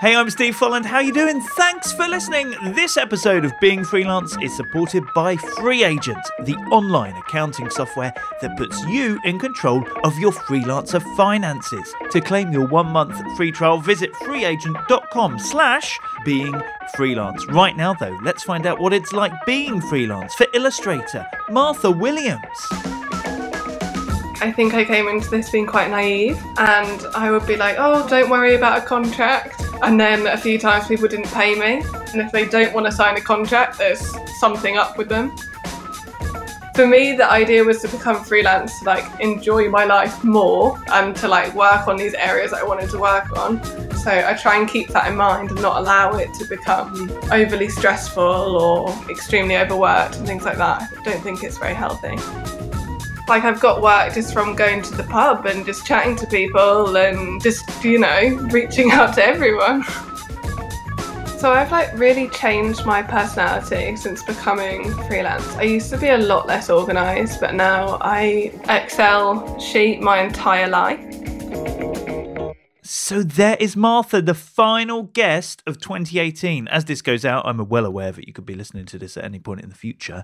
Hey, I'm Steve Folland. How you doing? Thanks for listening. This episode of Being Freelance is supported by FreeAgent, the online accounting software that puts you in control of your freelancer finances. To claim your one-month free trial, visit freeagent.com slash being freelance. Right now, though, let's find out what it's like being freelance for illustrator Martha Williams. I think I came into this being quite naive and I would be like, oh, don't worry about a contract. And then a few times people didn't pay me. And if they don't want to sign a contract, there's something up with them. For me, the idea was to become freelance, to like enjoy my life more and to like work on these areas that I wanted to work on. So I try and keep that in mind and not allow it to become overly stressful or extremely overworked and things like that. I don't think it's very healthy. Like I've got work just from going to the pub and just chatting to people and just, you know, reaching out to everyone. So I've like really changed my personality since becoming freelance. I used to be a lot less organized, but now I Excel sheet my entire life. So there is Martha, the final guest of 2018. As this goes out, I'm well aware that you could be listening to this at any point in the future.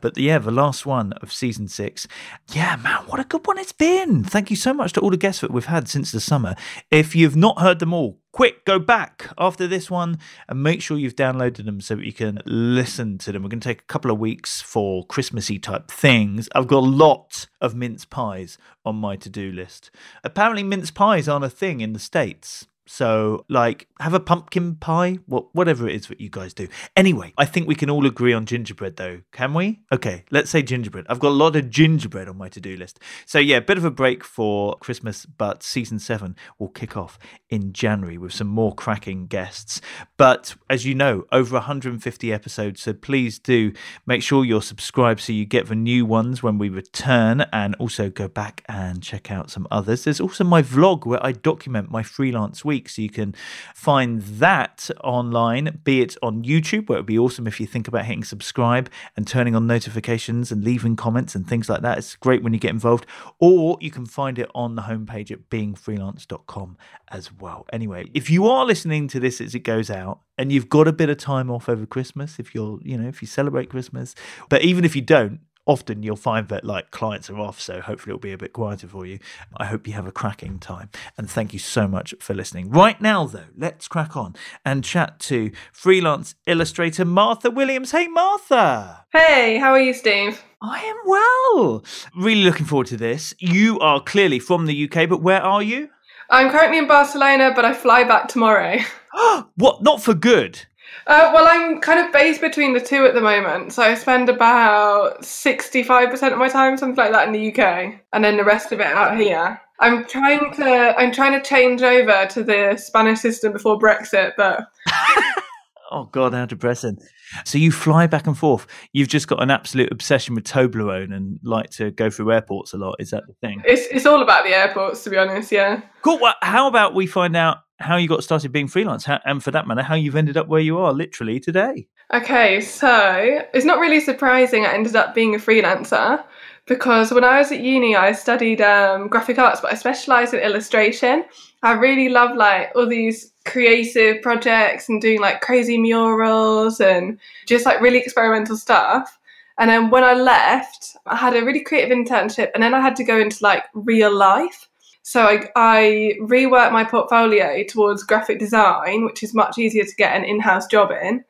But yeah, the last one of season six. Yeah, man, what a good one it's been. Thank you so much to all the guests that we've had since the summer. If you've not heard them all, quick, go back after this one and make sure you've downloaded them so that you can listen to them. We're going to take a couple of weeks for Christmassy type things. I've got a lot of mince pies on my to do list. Apparently, mince pies aren't a thing in the States. So, like, have a pumpkin pie, what, whatever it is that you guys do. Anyway, I think we can all agree on gingerbread, though, can we? Okay, let's say gingerbread. I've got a lot of gingerbread on my to do list. So, yeah, a bit of a break for Christmas, but season seven will kick off in January with some more cracking guests. But as you know, over 150 episodes, so please do make sure you're subscribed so you get the new ones when we return and also go back and check out some others. There's also my vlog where I document my freelance week. So you can find that online, be it on YouTube, where it would be awesome if you think about hitting subscribe and turning on notifications and leaving comments and things like that. It's great when you get involved. Or you can find it on the homepage at beingfreelance.com as well. Anyway, if you are listening to this as it goes out, and you've got a bit of time off over Christmas, if you're, you know, if you celebrate Christmas, but even if you don't, often you'll find that like clients are off, so hopefully it'll be a bit quieter for you. I hope you have a cracking time, and thank you so much for listening. Right now, though, let's crack on and chat to freelance illustrator Martha Williams. Hey, Martha. Hey, how are you, Steve? I am well. Really looking forward to this. You are clearly from the UK, but where are you? I'm currently in Barcelona, but I fly back tomorrow. what? Not for good. Uh, well, I'm kind of based between the two at the moment. So I spend about 65% of my time, something like that, in the UK, and then the rest of it out here. I'm trying to I'm trying to change over to the Spanish system before Brexit, but oh god, how depressing! So you fly back and forth. You've just got an absolute obsession with Toblerone and like to go through airports a lot. Is that the thing? It's it's all about the airports, to be honest. Yeah. Cool. Well, how about we find out how you got started being freelance, how, and for that matter, how you've ended up where you are literally today. Okay, so it's not really surprising I ended up being a freelancer because when I was at uni, I studied um, graphic arts, but I specialised in illustration. I really love like all these creative projects and doing like crazy murals and just like really experimental stuff. And then when I left, I had a really creative internship, and then I had to go into like real life. So I, I reworked my portfolio towards graphic design, which is much easier to get an in-house job in.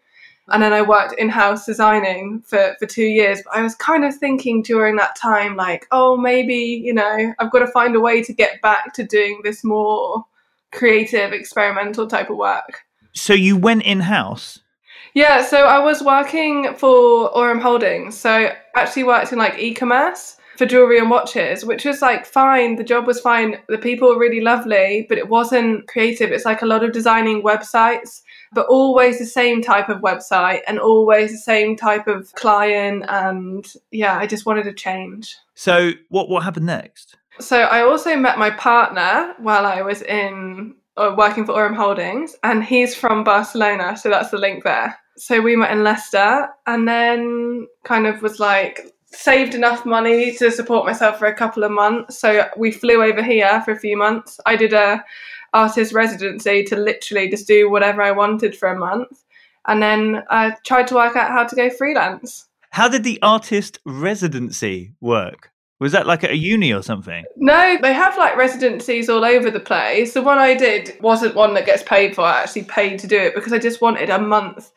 And then I worked in-house designing for, for two years. But I was kind of thinking during that time, like, oh, maybe, you know, I've got to find a way to get back to doing this more creative, experimental type of work. So you went in-house? Yeah, so I was working for Aurum Holdings. So I actually worked in like e-commerce for jewelry and watches, which was like fine. The job was fine. The people were really lovely, but it wasn't creative. It's like a lot of designing websites, but always the same type of website and always the same type of client. And yeah, I just wanted to change. So what what happened next? So I also met my partner while I was in uh, working for Aurum Holdings, and he's from Barcelona, so that's the link there. So we met in Leicester, and then kind of was like, saved enough money to support myself for a couple of months. So we flew over here for a few months. I did a, artist residency to literally just do whatever I wanted for a month. And then I tried to work out how to go freelance. How did the artist residency work? Was that like at a uni or something? No, they have like residencies all over the place. The one I did wasn't one that gets paid for. I actually paid to do it because I just wanted a month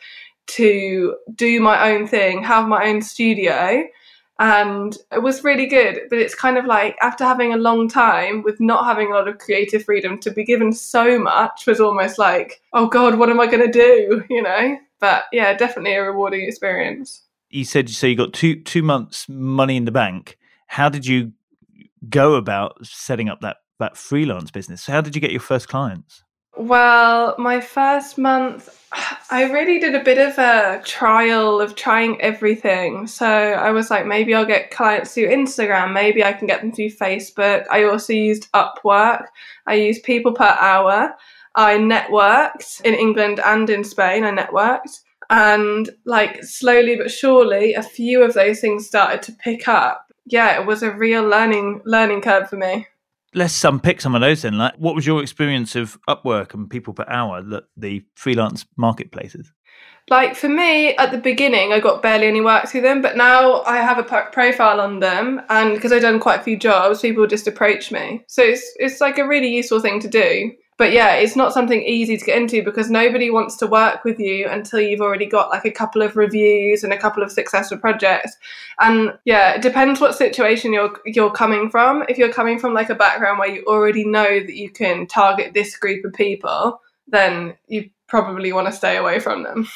to do my own thing, have my own studio. And it was really good. But it's kind of like after having a long time with not having a lot of creative freedom to be given so much was almost like, oh God, what am I going to do? You know? But yeah, definitely a rewarding experience. You said so you got two two months money in the bank how did you go about setting up that that freelance business? How did you get your first clients? Well, my first month, I really did a bit of a trial of trying everything. So I was like, maybe I'll get clients through Instagram, maybe I can get them through Facebook. I also used Upwork, I used people per hour. I networked in England and in Spain, I networked. And like slowly but surely, a few of those things started to pick up yeah, it was a real learning learning curve for me. Let's unpick some of those then. Like, what was your experience of Upwork and people per hour, the, the freelance marketplaces? Like for me, at the beginning, I got barely any work through them, but now I have a profile on them, and because I've done quite a few jobs, people just approach me. So it's it's like a really useful thing to do but yeah, it's not something easy to get into because nobody wants to work with you until you've already got like a couple of reviews and a couple of successful projects. And yeah, it depends what situation you're you're coming from. If you're coming from like a background where you already know that you can target this group of people, then you probably want to stay away from them.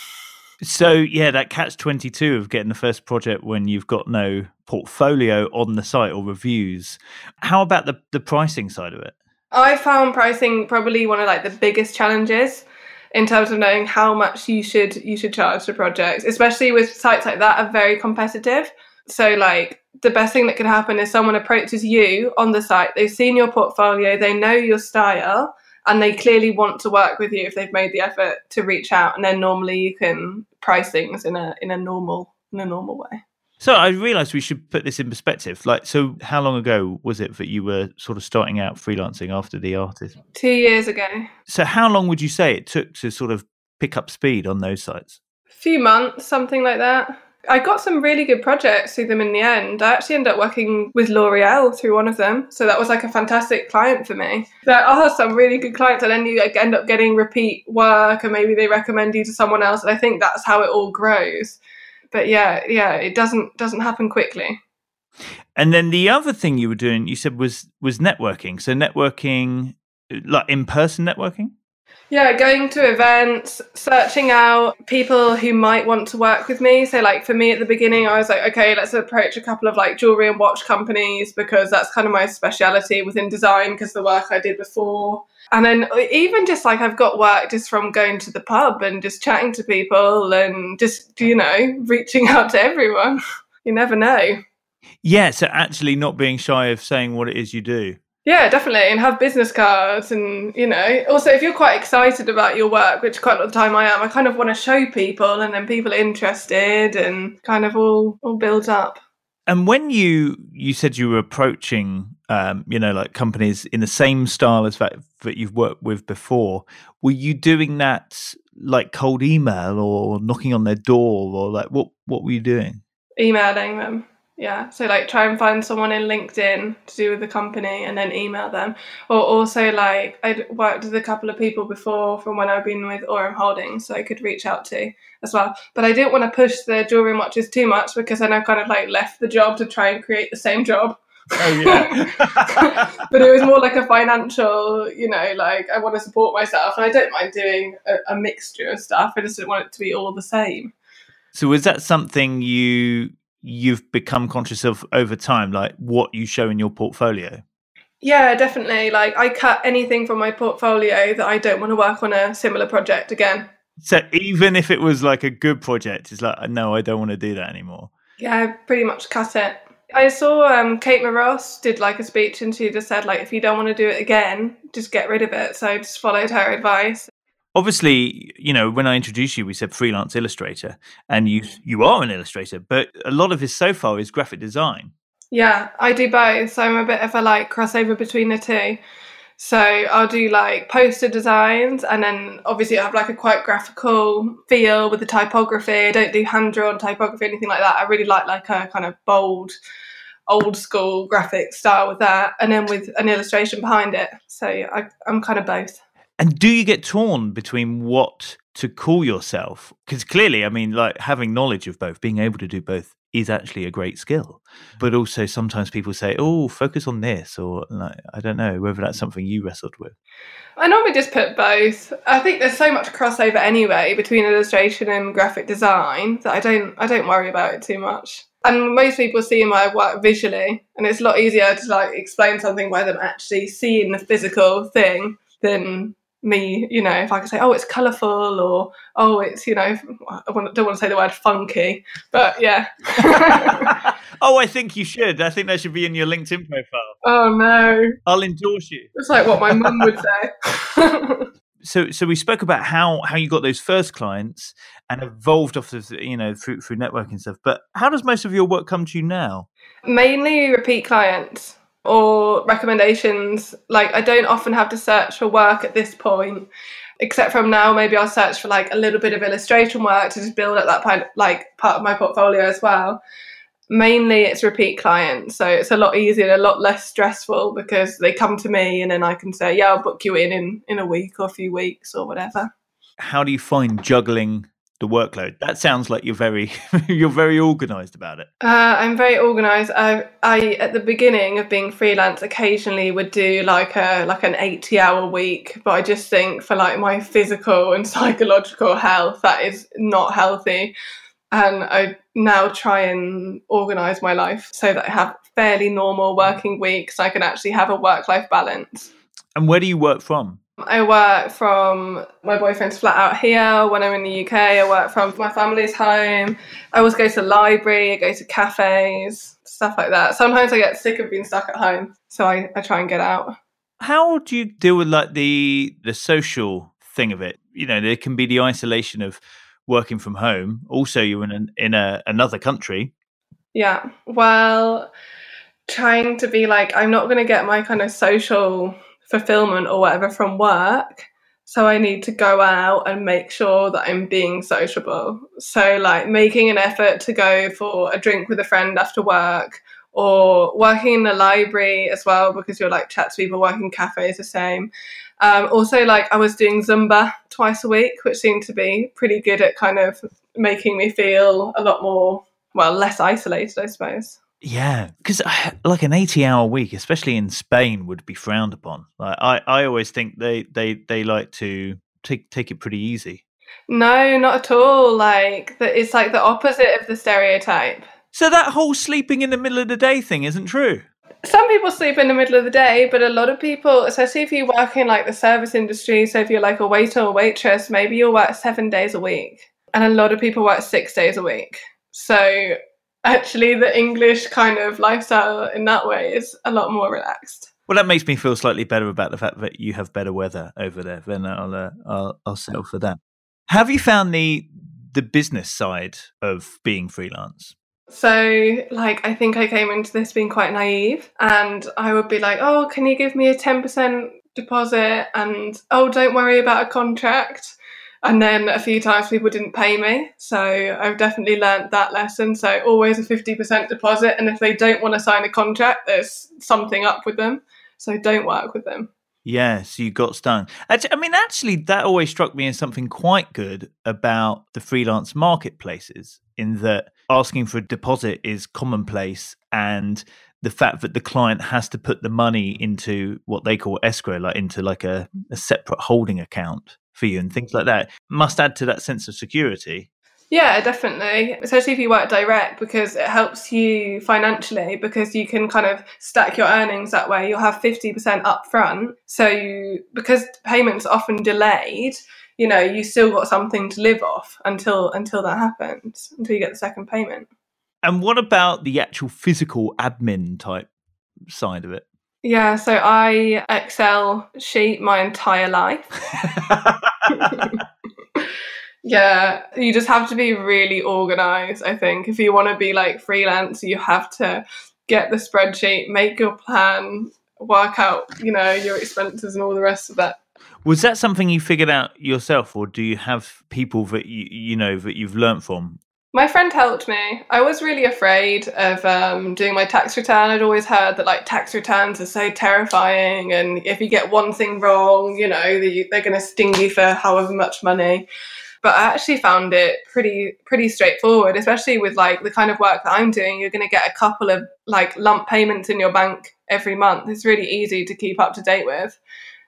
So yeah, that catch twenty two of getting the first project when you've got no portfolio on the site or reviews. How about the the pricing side of it? I found pricing probably one of like the biggest challenges in terms of knowing how much you should you should charge for projects, especially with sites like that are very competitive. So like the best thing that can happen is someone approaches you on the site, they've seen your portfolio, they know your style, and they clearly want to work with you if they've made the effort to reach out and then normally you can price things in a in a normal in a normal way. So I realised we should put this in perspective. Like, so how long ago was it that you were sort of starting out freelancing after the artist? Two years ago. So how long would you say it took to sort of pick up speed on those sites? A few months, something like that. I got some really good projects through them in the end. I actually ended up working with L'Oreal through one of them. So that was like a fantastic client for me. There are some really good clients and then you end up getting repeat work and maybe they recommend you to someone else. And I think that's how it all grows but yeah, yeah, it doesn't doesn't happen quickly. And then the other thing you were doing, you said was was networking. So networking, like in person networking. Yeah, going to events, searching out people who might want to work with me. So, like for me at the beginning, I was like, okay, let's approach a couple of like jewelry and watch companies because that's kind of my speciality within design because the work I did before. And then uh, even just like I've got work just from going to the pub and just chatting to people and just, you know, reaching out to everyone. you never know. Yeah, so actually not being shy of saying what it is you do. Yeah, definitely. And have business cards. And, you know, also if you're quite excited about your work, which quite a lot of the time I am, I kind of want to show people and then people are interested and kind of all, all builds up. And when you you said you were approaching, um, you know, like companies in the same style as that that you've worked with before, were you doing that like cold email or knocking on their door or like what what were you doing? Emailing them yeah so like try and find someone in linkedin to do with the company and then email them or also like i'd worked with a couple of people before from when i've been with Aurum holdings so i could reach out to as well but i didn't want to push the jewelry and watches too much because then i kind of like left the job to try and create the same job Oh yeah. but it was more like a financial, you know, like I want to support myself and I don't mind doing a, a mixture of stuff. I just didn't want it to be all the same. So was that something you you've become conscious of over time, like what you show in your portfolio? Yeah, definitely. Like I cut anything from my portfolio that I don't want to work on a similar project again. So even if it was like a good project, it's like no, I don't want to do that anymore. Yeah, I pretty much cut it. I saw um, Kate Moross did like a speech and she just said like if you don't want to do it again, just get rid of it. So I just followed her advice obviously, you know, when I introduced you, we said freelance illustrator, and you you are an illustrator, but a lot of his so far is graphic design. Yeah, I do both. So I'm a bit of a like crossover between the two. So I'll do like poster designs and then obviously I have like a quite graphical feel with the typography. I don't do hand drawn typography, anything like that. I really like like a kind of bold, old school graphic style with that and then with an illustration behind it. So I, I'm kind of both. And do you get torn between what to call yourself? Because clearly, I mean, like having knowledge of both, being able to do both is actually a great skill. But also sometimes people say, oh, focus on this, or like, I don't know whether that's something you wrestled with. I normally just put both. I think there's so much crossover anyway between illustration and graphic design that I don't I don't worry about it too much. And most people see my work visually, and it's a lot easier to like explain something by them actually seeing the physical thing than me, you know, if I could say, oh, it's colourful or, oh, it's, you know, I don't want to say the word funky, but yeah. oh, I think you should. I think that should be in your LinkedIn profile. Oh, no. I'll endorse you. It's like what my mum would say. so, so we spoke about how, how you got those first clients and evolved off of, you know, through, through networking stuff. But how does most of your work come to you now? Mainly repeat clients or recommendations. Like I don't often have to search for work at this point, except from now maybe I'll search for like a little bit of illustration work to just build up that part, like part of my portfolio as well. Mainly it's repeat clients, so it's a lot easier, and a lot less stressful because they come to me and then I can say, yeah, I'll book you in in, in a week or a few weeks or whatever. How do you find juggling the workload. That sounds like you're very you're very organized about it. Uh, I'm very organized. I I at the beginning of being freelance occasionally would do like a like an 80 hour week, but I just think for like my physical and psychological health that is not healthy. And I now try and organize my life so that I have fairly normal working weeks. So I can actually have a work life balance. And where do you work from? I work from my boyfriend's flat out here. When I'm in the UK, I work from my family's home. I always go to the library, I go to cafes, stuff like that. Sometimes I get sick of being stuck at home, so I, I try and get out. How do you deal with like the the social thing of it? You know, there can be the isolation of working from home. Also, you're in an, in a, another country. Yeah. Well, trying to be like I'm not going to get my kind of social fulfillment or whatever from work. So I need to go out and make sure that I'm being sociable. So like making an effort to go for a drink with a friend after work or working in the library as well because you're like chat to people working cafes the same. Um, also like I was doing Zumba twice a week, which seemed to be pretty good at kind of making me feel a lot more well less isolated, I suppose. Yeah, because like an eighty-hour week, especially in Spain, would be frowned upon. Like I, I always think they, they, they like to take take it pretty easy. No, not at all. Like it's like the opposite of the stereotype. So that whole sleeping in the middle of the day thing isn't true. Some people sleep in the middle of the day, but a lot of people, especially if you work in like the service industry, so if you're like a waiter or waitress, maybe you'll work seven days a week, and a lot of people work six days a week. So actually the English kind of lifestyle in that way is a lot more relaxed. Well, that makes me feel slightly better about the fact that you have better weather over there. Then I'll uh, I'll, I'll settle for that. Have you found the the business side of being freelance? So, like, I think I came into this being quite naive, and I would be like, "Oh, can you give me a ten percent deposit?" And oh, don't worry about a contract. And then a few times people didn't pay me. So I've definitely learned that lesson. So always a 50% deposit. And if they don't want to sign a contract, there's something up with them. So don't work with them. Yes, you got stung. I mean, actually, that always struck me as something quite good about the freelance marketplaces, in that asking for a deposit is commonplace, and the fact that the client has to put the money into what they call escrow, like into like a, a separate holding account, for you and things like that must add to that sense of security. Yeah, definitely. Especially if you work direct because it helps you financially because you can kind of stack your earnings that way. You'll have 50% up front. So you, because payments are often delayed, you know, you still got something to live off until until that happens, until you get the second payment. And what about the actual physical admin type side of it? Yeah, so I Excel sheet my entire life. yeah, you just have to be really organized, I think. If you want to be like freelance, you have to get the spreadsheet, make your plan, work out, you know, your expenses and all the rest of that. Was that something you figured out yourself, or do you have people that you you know that you've learnt from? My friend helped me. I was really afraid of um, doing my tax return. I'd always heard that like tax returns are so terrifying, and if you get one thing wrong, you know they're going to sting you for however much money but I actually found it pretty pretty straightforward, especially with like the kind of work that I'm doing. You're going to get a couple of like lump payments in your bank every month. It's really easy to keep up to date with.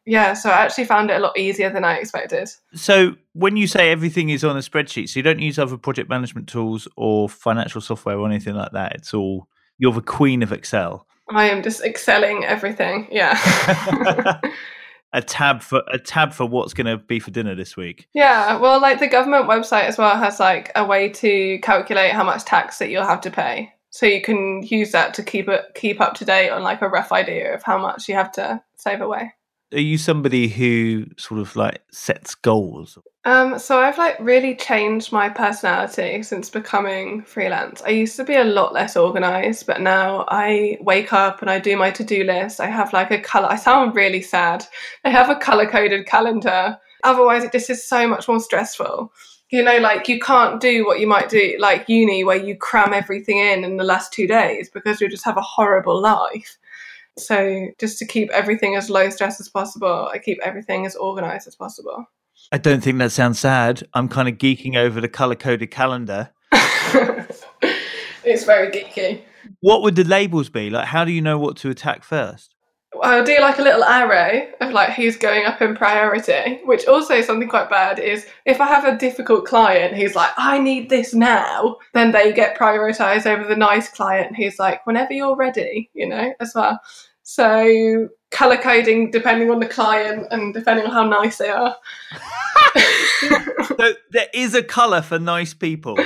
Yeah, so I actually found it a lot easier than I expected. So when you say everything is on a spreadsheet, so you don't use other project management tools or financial software or anything like that. It's all you're the queen of Excel. I am just excelling everything. Yeah. a tab for a tab for what's going to be for dinner this week. Yeah, well, like the government website as well has like a way to calculate how much tax that you'll have to pay. So you can use that to keep it keep up to date on like a rough idea of how much you have to save away are you somebody who sort of like sets goals? Um, so I've like really changed my personality since becoming freelance. I used to be a lot less organized, but now I wake up and I do my to-do list. I have like a color. I sound really sad. I have a color-coded calendar. Otherwise, it just is so much more stressful. You know, like you can't do what you might do like uni, where you cram everything in in the last two days because you just have a horrible life. So just to keep everything as low stress as possible, I keep everything as organized as possible. I don't think that sounds sad. I'm kind of geeking over the color coded calendar. it's very geeky. What would the labels be? Like, how do you know what to attack first? I'll do like a little arrow of like who's going up in priority, which also something quite bad is if I have a difficult client who's like, I need this now, then they get prioritized over the nice client who's like, whenever you're ready, you know, as well. So color coding depending on the client and depending on how nice they are. so there is a color for nice people.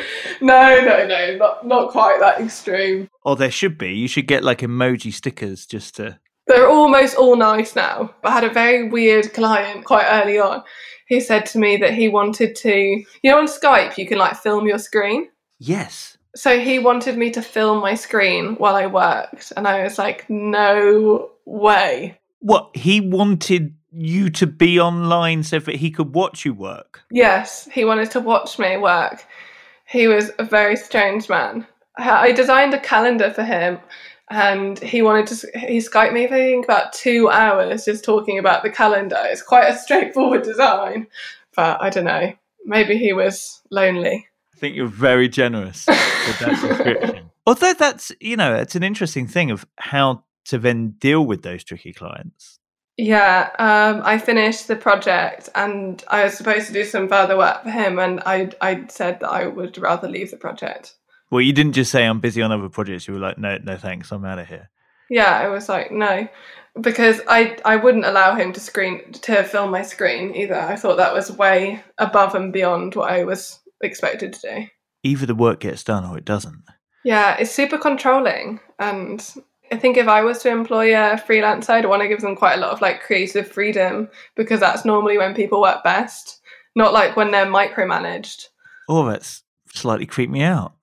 No, no, no, not not quite that extreme. Or there should be. You should get like emoji stickers just to. They're almost all nice now. I had a very weird client quite early on. He said to me that he wanted to, you know, on Skype you can like film your screen. Yes. So he wanted me to film my screen while I worked, and I was like, no way. What? He wanted you to be online so that he could watch you work? Yes, he wanted to watch me work. He was a very strange man. I designed a calendar for him and he wanted to he skyped me for I think about two hours just talking about the calendar. It's quite a straightforward design, but I don't know. Maybe he was lonely think you're very generous with that subscription. Although that's, you know, it's an interesting thing of how to then deal with those tricky clients. Yeah, um, I finished the project and I was supposed to do some further work for him, and I I said that I would rather leave the project. Well, you didn't just say I'm busy on other projects. You were like, no, no, thanks, I'm out of here. Yeah, I was like, no, because I I wouldn't allow him to screen to film my screen either. I thought that was way above and beyond what I was expected to do. Either the work gets done or it doesn't. Yeah, it's super controlling. And I think if I was to employ a freelancer, I'd want to give them quite a lot of like creative freedom because that's normally when people work best, not like when they're micromanaged. Oh, that's slightly creeped me out.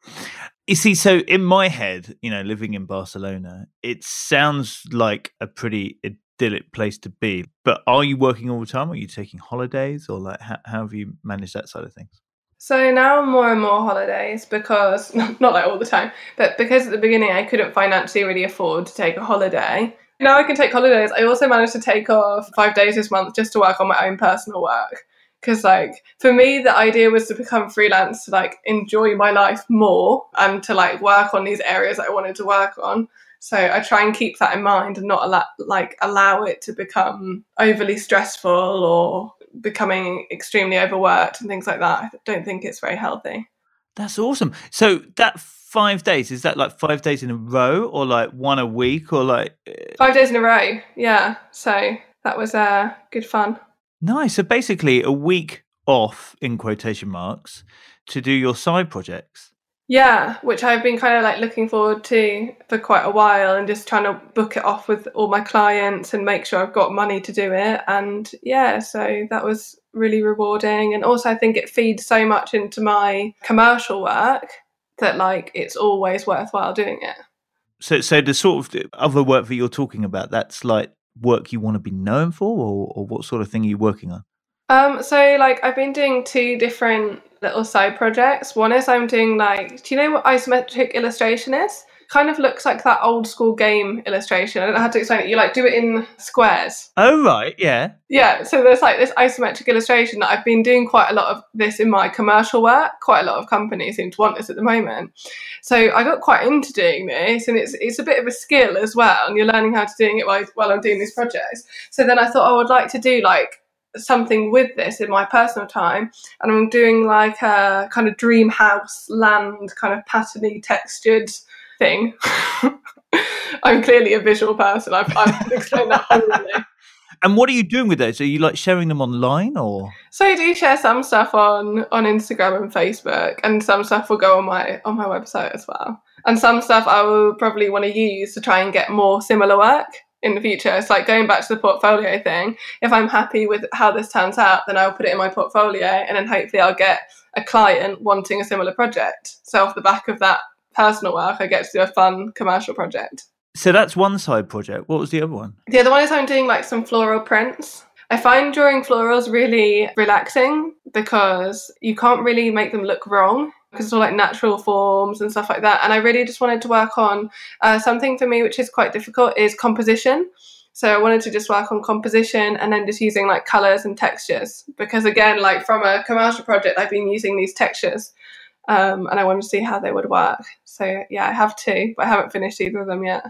You see, so in my head, you know, living in Barcelona, it sounds like a pretty idyllic place to be. But are you working all the time? Are you taking holidays, or like how, how have you managed that side of things? So now more and more holidays because not like all the time, but because at the beginning I couldn't financially really afford to take a holiday. Now I can take holidays. I also managed to take off five days this month just to work on my own personal work. Because like for me, the idea was to become freelance to like enjoy my life more and to like work on these areas that I wanted to work on. So I try and keep that in mind and not allow, like allow it to become overly stressful or becoming extremely overworked and things like that. I don't think it's very healthy. That's awesome. So that five days is that like five days in a row, or like one a week, or like eh? five days in a row? Yeah. So that was uh, good fun. Nice. So basically, a week off in quotation marks to do your side projects. Yeah, which I've been kind of like looking forward to for quite a while and just trying to book it off with all my clients and make sure I've got money to do it. And yeah, so that was really rewarding. And also, I think it feeds so much into my commercial work that like it's always worthwhile doing it. So, so the sort of other work that you're talking about, that's like work you want to be known for, or, or what sort of thing are you working on? Um, so like I've been doing two different little side projects. One is I'm doing like, do you know what isometric illustration is? Kind of looks like that old school game illustration. I don't know how to explain it. You like do it in squares. Oh right, yeah. Yeah, so there's like this isometric illustration that I've been doing quite a lot of this in my commercial work. Quite a lot of companies seem to want this at the moment. So I got quite into doing this, and it's it's a bit of a skill as well, and you're learning how to doing it while, while I'm doing these projects. So then I thought oh, I would like to do like something with this in my personal time and i'm doing like a kind of dream house land kind of patterny textured thing. I'm clearly a visual person. I've, I've explained that And what are you doing with those? Are you like sharing them online or? so i do share some stuff on on instagram and facebook and some stuff will go on my on my website as well. And some stuff i will probably want to use to try and get more similar work in the future. It's like going back to the portfolio thing. If I'm happy with how this turns out, then I'll put it in my portfolio and then hopefully I'll get a client wanting a similar project. So off the back of that personal work, I get to do a fun commercial project. So that's one side project. What was the other one? The other one is I'm doing like some floral prints. I find drawing florals really relaxing because you can't really make them look wrong because it's all like natural forms and stuff like that. And I really just wanted to work on uh, something for me which is quite difficult is composition. So I wanted to just work on composition and then just using like colors and textures because again, like from a commercial project, I've been using these textures. Um, and I wanted to see how they would work. So yeah, I have two, but I haven't finished either of them yet.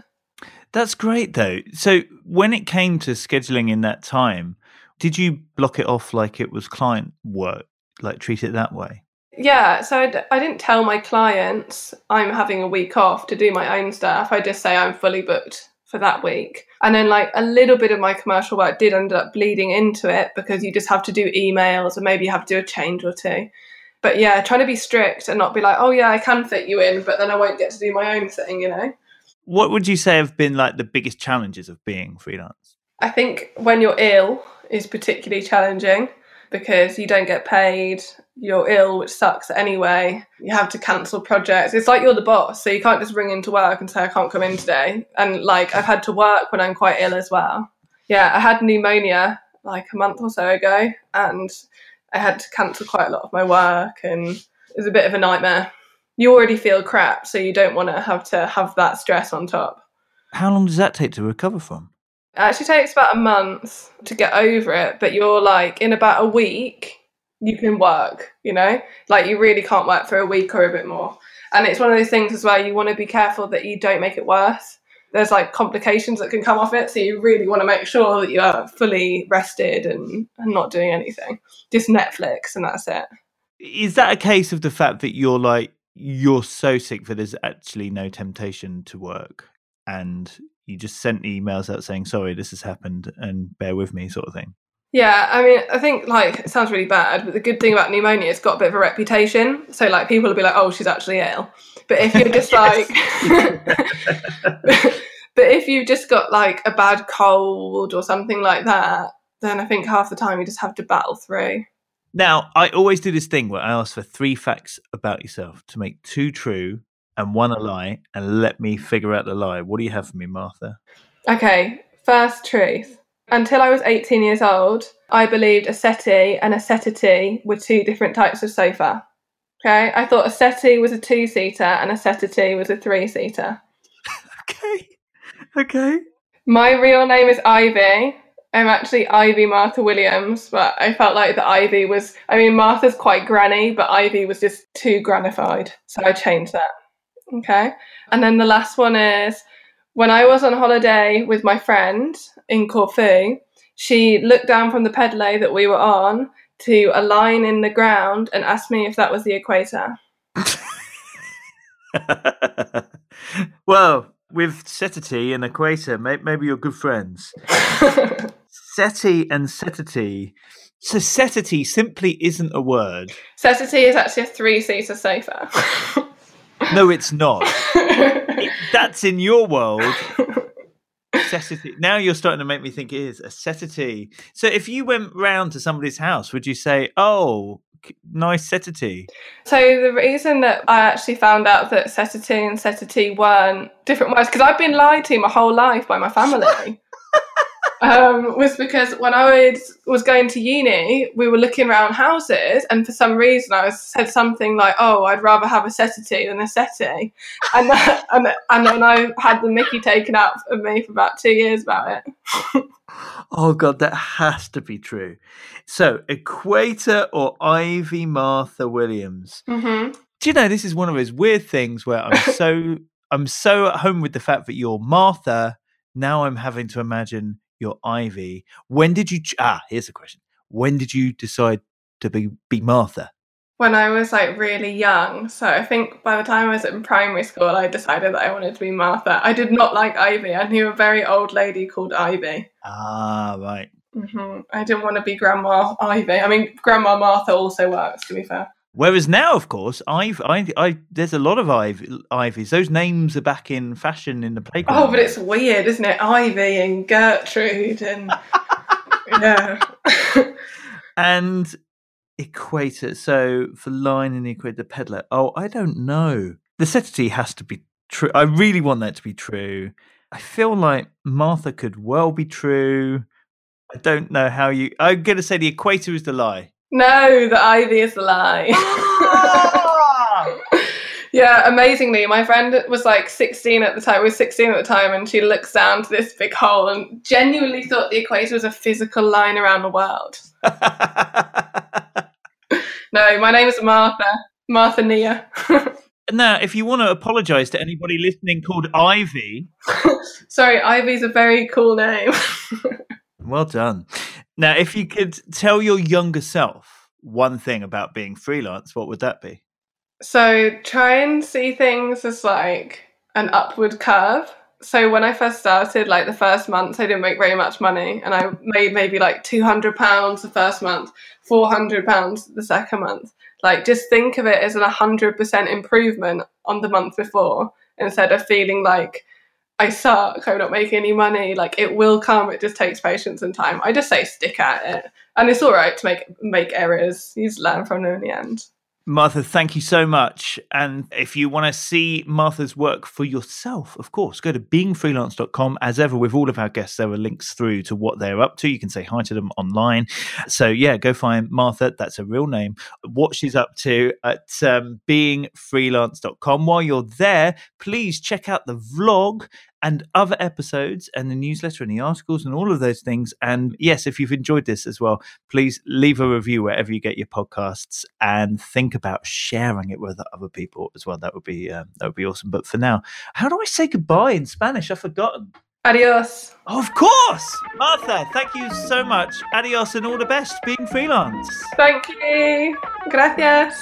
That's great though. So when it came to scheduling in that time, did you block it off like it was client work, like treat it that way? Yeah, so I d- I didn't tell my clients I'm having a week off to do my own stuff. I just say I'm fully booked for that week. And then, like, a little bit of my commercial work did end up bleeding into it because you just have to do emails and maybe you have to do a change or two. But yeah, trying to be strict and not be like, oh, yeah, I can fit you in, but then I won't get to do my own thing, you know? What would you say have been like the biggest challenges of being freelance? I think when you're ill is particularly challenging because you don't get paid, you're ill, which sucks anyway. You have to cancel projects. It's like you're the boss, so you can't just ring into work and say, I can't come in today. And like, I've had to work when I'm quite ill as well. Yeah, I had pneumonia like a month or so ago, and I had to cancel quite a lot of my work, and it was a bit of a nightmare. You already feel crap, so you don't want to have to have that stress on top. How long does that take to recover from? Actually takes about a month to get over it, but you're like in about a week you can work, you know? Like you really can't work for a week or a bit more. And it's one of those things as well, you want to be careful that you don't make it worse. There's like complications that can come off it, so you really want to make sure that you're fully rested and, and not doing anything. Just Netflix and that's it. Is that a case of the fact that you're like you're so sick that there's actually no temptation to work and you just sent emails out saying sorry this has happened and bear with me sort of thing? Yeah, I mean, I think like it sounds really bad, but the good thing about pneumonia, is it's got a bit of a reputation. So like people will be like, "Oh, she's actually ill," but if you're just like, but if you've just got like a bad cold or something like that, then I think half the time you just have to battle through. Now, I always do this thing where I ask for three facts about yourself to make two true and one a lie, and let me figure out the lie. What do you have for me, Martha? Okay, first truth. Until I was 18 years old, I believed a settee and a settee were two different types of sofa. Okay, I thought a settee was a two seater and a settee was a three seater. Okay. Okay. My real name is Ivy. I'm actually Ivy Martha Williams, but I felt like the Ivy was, I mean, Martha's quite granny, but Ivy was just too granified. So I changed that. Okay. And then the last one is when I was on holiday with my friend in Corfu, she looked down from the pedalo that we were on to a line in the ground and asked me if that was the equator. well, with Setity and Equator, may- maybe you're good friends. Seti and Setity. So Setity simply isn't a word. Settee is actually a three seater sofa. No, it's not. It- that's in your world. Now you're starting to make me think it is a Setity. So if you went round to somebody's house, would you say, "Oh, nice Setity? So the reason that I actually found out that Setity and Setity weren't different words, because I've been lied to my whole life by my family. um, was because when I was, was going to uni, we were looking around houses, and for some reason I said something like, "Oh, I'd rather have a settee than a settee," and that, and and then I had the Mickey taken out of me for about two years about it. oh God, that has to be true. So, Equator or Ivy Martha Williams? Mm-hmm. Do you know this is one of those weird things where I'm so I'm so at home with the fact that you're Martha. Now I'm having to imagine your Ivy. When did you? Ah, here's a question. When did you decide to be be Martha? When I was like really young, so I think by the time I was in primary school, I decided that I wanted to be Martha. I did not like Ivy. I knew a very old lady called Ivy. Ah, right. hmm I didn't want to be Grandma Ivy. I mean, Grandma Martha also works. To be fair. Whereas now, of course, I've, I, I, there's a lot of Ivies. Those names are back in fashion in the playground. Oh, but it's weird, isn't it? Ivy and Gertrude and yeah. and equator. So for line and equator, the peddler. Oh, I don't know. The Setity has to be true. I really want that to be true. I feel like Martha could well be true. I don't know how you. I'm going to say the equator is the lie. No, the Ivy is the lie. Ah! yeah, amazingly, my friend was like 16 at the time. Was 16 at the time, and she looks down to this big hole and genuinely thought the equator was a physical line around the world. No, my name is Martha. Martha Nia. now, if you want to apologise to anybody listening called Ivy, Sorry, Ivy's a very cool name. Well done. Now, if you could tell your younger self one thing about being freelance, what would that be? so try and see things as like an upward curve. So when I first started, like the first month, I didn't make very much money, and I made maybe like two hundred pounds the first month, four hundred pounds the second month. Like just think of it as an hundred percent improvement on the month before, instead of feeling like I suck, I'm not making any money. Like it will come. It just takes patience and time. I just say stick at it, and it's all right to make make errors. You just learn from them in the end. Martha, thank you so much. And if you want to see Martha's work for yourself, of course, go to beingfreelance.com. As ever, with all of our guests, there are links through to what they're up to. You can say hi to them online. So, yeah, go find Martha. That's a real name. What she's up to at um, beingfreelance.com. While you're there, please check out the vlog and other episodes and the newsletter and the articles and all of those things. And yes, if you've enjoyed this as well, please leave a review wherever you get your podcasts and think about sharing it with other people as well. That would be um, that would be awesome. But for now, how do I say goodbye in Spanish? I've forgotten. Adios. Of course, Martha. Thank you so much. Adios and all the best. Being freelance. Thank you. Gracias.